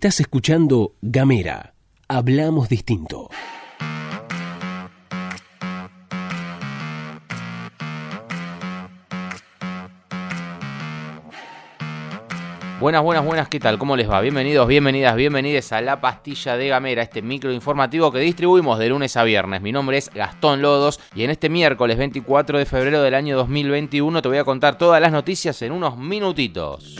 Estás escuchando Gamera. Hablamos distinto. Buenas, buenas, buenas, ¿qué tal? ¿Cómo les va? Bienvenidos, bienvenidas, bienvenidas a La Pastilla de Gamera, este micro informativo que distribuimos de lunes a viernes. Mi nombre es Gastón Lodos y en este miércoles 24 de febrero del año 2021 te voy a contar todas las noticias en unos minutitos.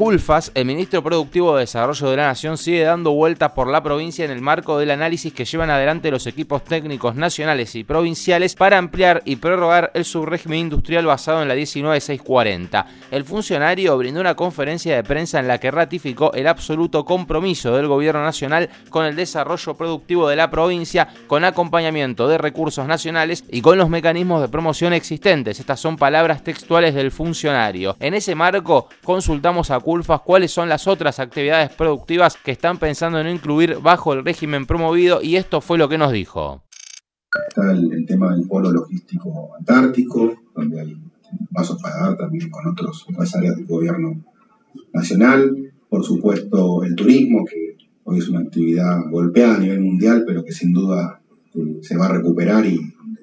Culfas, el ministro productivo de Desarrollo de la Nación, sigue dando vueltas por la provincia en el marco del análisis que llevan adelante los equipos técnicos nacionales y provinciales para ampliar y prorrogar el subrégimen industrial basado en la 19640. El funcionario brindó una conferencia de prensa en la que ratificó el absoluto compromiso del gobierno nacional con el desarrollo productivo de la provincia, con acompañamiento de recursos nacionales y con los mecanismos de promoción existentes. Estas son palabras textuales del funcionario. En ese marco, consultamos a cuáles son las otras actividades productivas que están pensando en incluir bajo el régimen promovido y esto fue lo que nos dijo. Está el, tema del polo logístico antártico, donde hay pasos para dar también con otros, otras áreas del gobierno nacional. Por supuesto, el turismo, que hoy es una actividad golpeada a nivel mundial, pero que sin duda eh, se va a recuperar y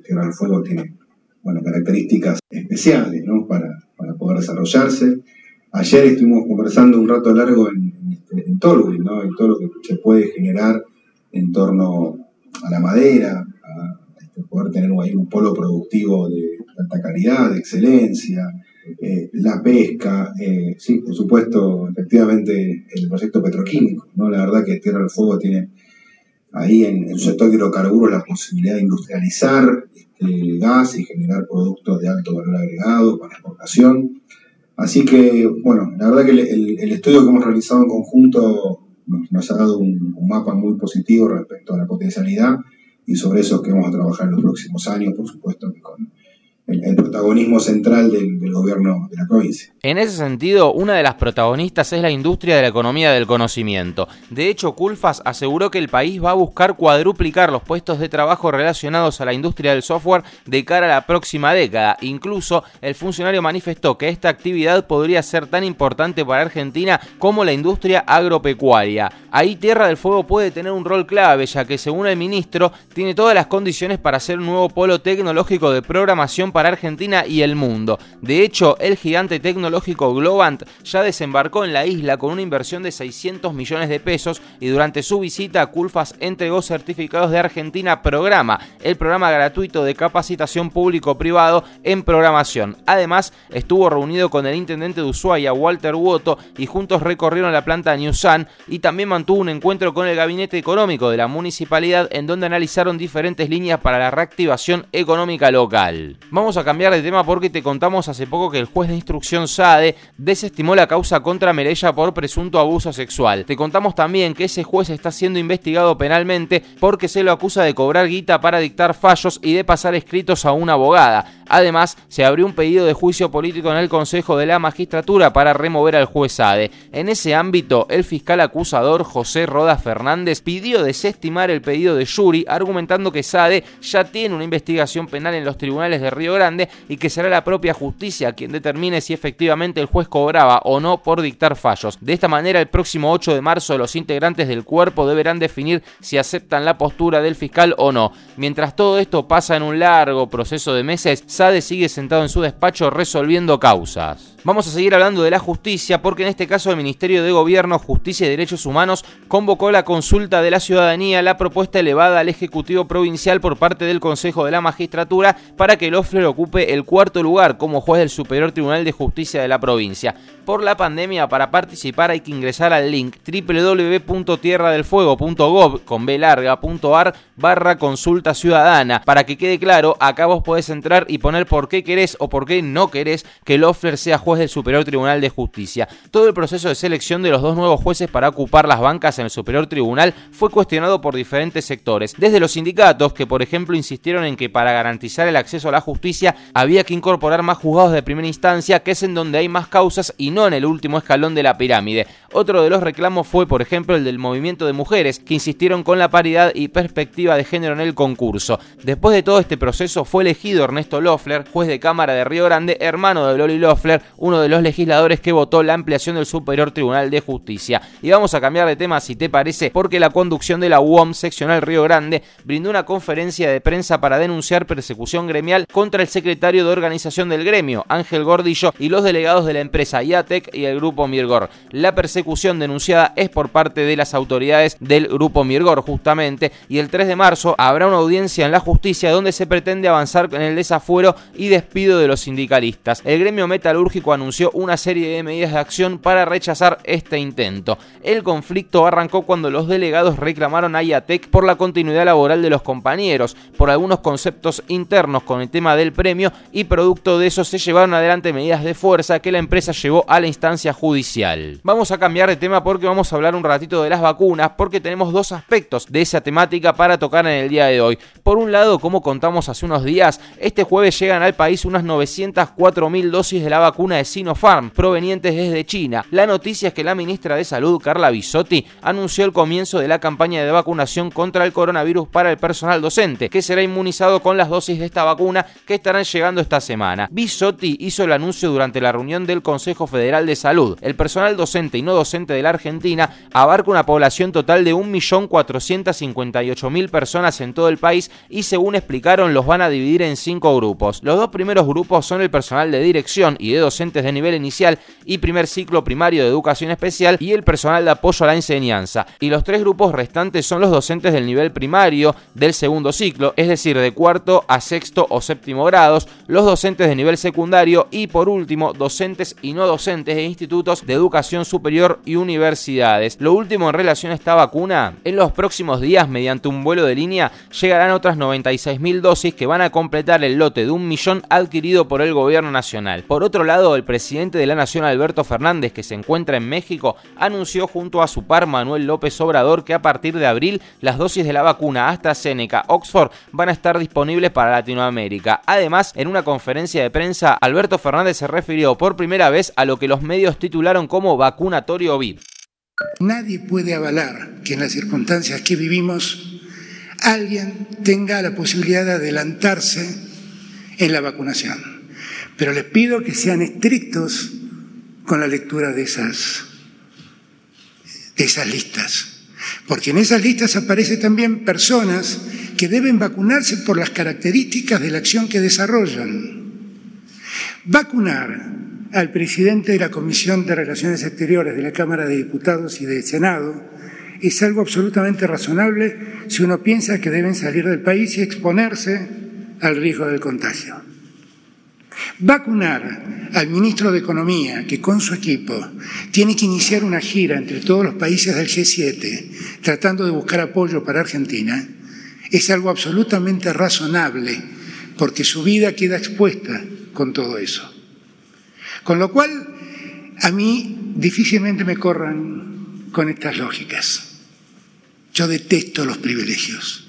Tierra del Fuego tiene bueno, características especiales ¿no? para, para poder desarrollarse. Ayer estuvimos conversando un rato largo en, en, en ¿no? En todo lo que se puede generar en torno a la madera, a, este, poder tener ahí un polo productivo de alta calidad, de excelencia, eh, la pesca, eh, sí, por supuesto, efectivamente, el proyecto petroquímico, ¿no? La verdad que Tierra del Fuego tiene ahí en, el sector de hidrocarburos la posibilidad de industrializar este, gas y generar productos de alto valor agregado con exportación. Así que, bueno, la verdad que el, estudio que hemos realizado en conjunto nos, ha dado un, mapa muy positivo respecto a la potencialidad y sobre eso que vamos a trabajar en los próximos años, por supuesto, con el, protagonismo central del, del, gobierno de la provincia. En ese sentido, una de las protagonistas es la industria de la economía del conocimiento. De hecho, Culfas aseguró que el país va a buscar cuadruplicar los puestos de trabajo relacionados a la industria del software de cara a la próxima década. Incluso, el funcionario manifestó que esta actividad podría ser tan importante para Argentina como la industria agropecuaria. Ahí Tierra del Fuego puede tener un rol clave, ya que según el ministro, tiene todas las condiciones para ser un nuevo polo tecnológico de programación para Argentina y el mundo. De hecho, el gigante tecnológico Globant ya desembarcó en la isla con una inversión de 600 millones de pesos y durante su visita Culfas entregó certificados de Argentina Programa, el programa gratuito de capacitación público-privado en programación. Además, estuvo reunido con el intendente de Ushuaia, Walter Woto, y juntos recorrieron la planta Newsan y también mantuvo un encuentro con el gabinete económico de la municipalidad en donde analizaron diferentes líneas para la reactivación económica local. Vamos a cambiar de tema porque te contamos hace poco que el juez de instrucción SADE desestimó la causa contra Merella por presunto abuso sexual. Te contamos también que ese juez está siendo investigado penalmente porque se lo acusa de cobrar guita para dictar fallos y de pasar escritos a una abogada. Además, se abrió un pedido de juicio político en el Consejo de la Magistratura para remover al juez Sade. En ese ámbito, el fiscal acusador José Roda Fernández pidió desestimar el pedido de Yuri, argumentando que Sade ya tiene una investigación penal en los tribunales de Río Grande y que será la propia justicia quien determine si efectivamente el juez cobraba o no por dictar fallos. De esta manera, el próximo 8 de marzo, los integrantes del cuerpo deberán definir si aceptan la postura del fiscal o no. Mientras todo esto pasa en un largo proceso de meses, Sade sigue sentado en su despacho resolviendo causas. Vamos a seguir hablando de la justicia porque en este caso el Ministerio de Gobierno, Justicia y Derechos Humanos convocó la consulta de la ciudadanía, la propuesta elevada al Ejecutivo Provincial por parte del Consejo de la Magistratura para que Loeffler ocupe el cuarto lugar como juez del Superior Tribunal de Justicia de la provincia. Por la pandemia, para participar hay que ingresar al link www.tierradelfuego.gov con B larga.ar barra consulta ciudadana. Para que quede claro, acá vos podés entrar y por qué querés o por qué no querés que Loeffler sea juez del Superior Tribunal de Justicia. Todo el proceso de selección de los dos nuevos jueces para ocupar las bancas en el Superior Tribunal fue cuestionado por diferentes sectores, desde los sindicatos que por ejemplo insistieron en que para garantizar el acceso a la justicia había que incorporar más juzgados de primera instancia, que es en donde hay más causas y no en el último escalón de la pirámide. Otro de los reclamos fue por ejemplo el del movimiento de mujeres, que insistieron con la paridad y perspectiva de género en el concurso. Después de todo este proceso fue elegido Ernesto Loeffler, juez de Cámara de Río Grande, hermano de Loli Loeffler, uno de los legisladores que votó la ampliación del Superior Tribunal de Justicia. Y vamos a cambiar de tema si te parece, porque la conducción de la UOM seccional Río Grande brindó una conferencia de prensa para denunciar persecución gremial contra el secretario de organización del gremio, Ángel Gordillo, y los delegados de la empresa IATEC y el grupo Mirgor. La persecución denunciada es por parte de las autoridades del grupo Mirgor, justamente, y el 3 de marzo habrá una audiencia en la justicia donde se pretende avanzar en el desafuero y despido de los sindicalistas. El gremio metalúrgico anunció una serie de medidas de acción para rechazar este intento. El conflicto arrancó cuando los delegados reclamaron a IATEC por la continuidad laboral de los compañeros, por algunos conceptos internos con el tema del premio y producto de eso se llevaron adelante medidas de fuerza que la empresa llevó a la instancia judicial. Vamos a cambiar de tema porque vamos a hablar un ratito de las vacunas porque tenemos dos aspectos de esa temática para tocar en el día de hoy. Por un lado, como contamos hace unos días, este jueves llegan al país unas 904.000 dosis de la vacuna de Sinopharm provenientes desde China. La noticia es que la ministra de Salud, Carla Bisotti, anunció el comienzo de la campaña de vacunación contra el coronavirus para el personal docente, que será inmunizado con las dosis de esta vacuna que estarán llegando esta semana. Bisotti hizo el anuncio durante la reunión del Consejo Federal de Salud. El personal docente y no docente de la Argentina abarca una población total de 1.458.000 personas en todo el país y según explicaron los van a dividir en cinco grupos. Los dos primeros grupos son el personal de dirección y de docentes de nivel inicial y primer ciclo primario de educación especial y el personal de apoyo a la enseñanza. Y los tres grupos restantes son los docentes del nivel primario del segundo ciclo, es decir, de cuarto a sexto o séptimo grados, los docentes de nivel secundario y por último docentes y no docentes de institutos de educación superior y universidades. Lo último en relación a esta vacuna, en los próximos días mediante un vuelo de línea llegarán otras 96.000 dosis que van a completar el lote de un millón adquirido por el gobierno nacional. Por otro lado, el presidente de la Nación Alberto Fernández, que se encuentra en México, anunció junto a su par Manuel López Obrador que a partir de abril las dosis de la vacuna AstraZeneca Oxford van a estar disponibles para Latinoamérica. Además, en una conferencia de prensa, Alberto Fernández se refirió por primera vez a lo que los medios titularon como vacunatorio VIP. Nadie puede avalar que en las circunstancias que vivimos alguien tenga la posibilidad de adelantarse en la vacunación. Pero les pido que sean estrictos con la lectura de esas, de esas listas, porque en esas listas aparecen también personas que deben vacunarse por las características de la acción que desarrollan. Vacunar al presidente de la Comisión de Relaciones Exteriores de la Cámara de Diputados y del Senado es algo absolutamente razonable si uno piensa que deben salir del país y exponerse al riesgo del contagio. Vacunar al ministro de Economía, que con su equipo tiene que iniciar una gira entre todos los países del G7 tratando de buscar apoyo para Argentina, es algo absolutamente razonable porque su vida queda expuesta con todo eso. Con lo cual, a mí difícilmente me corran con estas lógicas. Yo detesto los privilegios.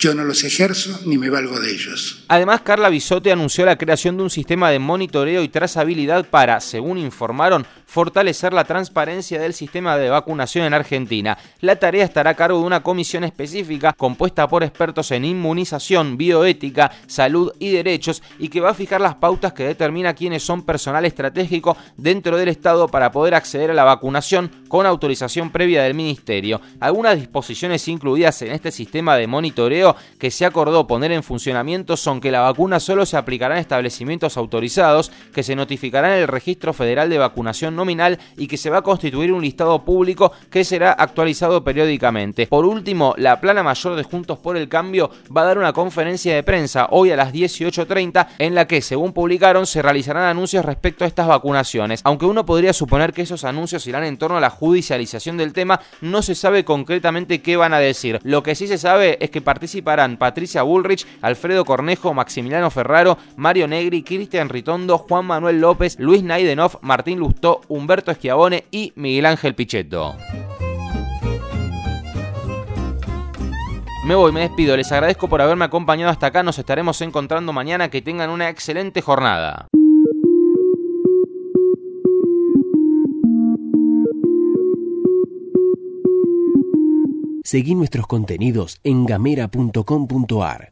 Yo no los ejerzo ni me valgo de ellos. Además, Carla Bisotti anunció la creación de un sistema de monitoreo y trazabilidad para, según informaron, fortalecer la transparencia del sistema de vacunación en Argentina. La tarea estará a cargo de una comisión específica compuesta por expertos en inmunización, bioética, salud y derechos y que va a fijar las pautas que determina quiénes son personal estratégico dentro del Estado para poder acceder a la vacunación con autorización previa del Ministerio. Algunas disposiciones incluidas en este sistema de monitoreo que se acordó poner en funcionamiento son que la vacuna solo se aplicará en establecimientos autorizados, que se notificará en el Registro Federal de Vacunación nominal y que se va a constituir un listado público que será actualizado periódicamente. Por último, la plana mayor de Juntos por el Cambio va a dar una conferencia de prensa hoy a las 18.30 en la que, según publicaron, se realizarán anuncios respecto a estas vacunaciones. Aunque uno podría suponer que esos anuncios irán en torno a la judicialización del tema, no se sabe concretamente qué van a decir. Lo que sí se sabe es que participarán Patricia Bullrich, Alfredo Cornejo, Maximiliano Ferraro, Mario Negri, Cristian Ritondo, Juan Manuel López, Luis Naidenov, Martín Lustó, Humberto Schiavone y Miguel Ángel Pichetto. Me voy, me despido, les agradezco por haberme acompañado hasta acá, nos estaremos encontrando mañana, que tengan una excelente jornada. Seguí nuestros contenidos en gamera.com.ar.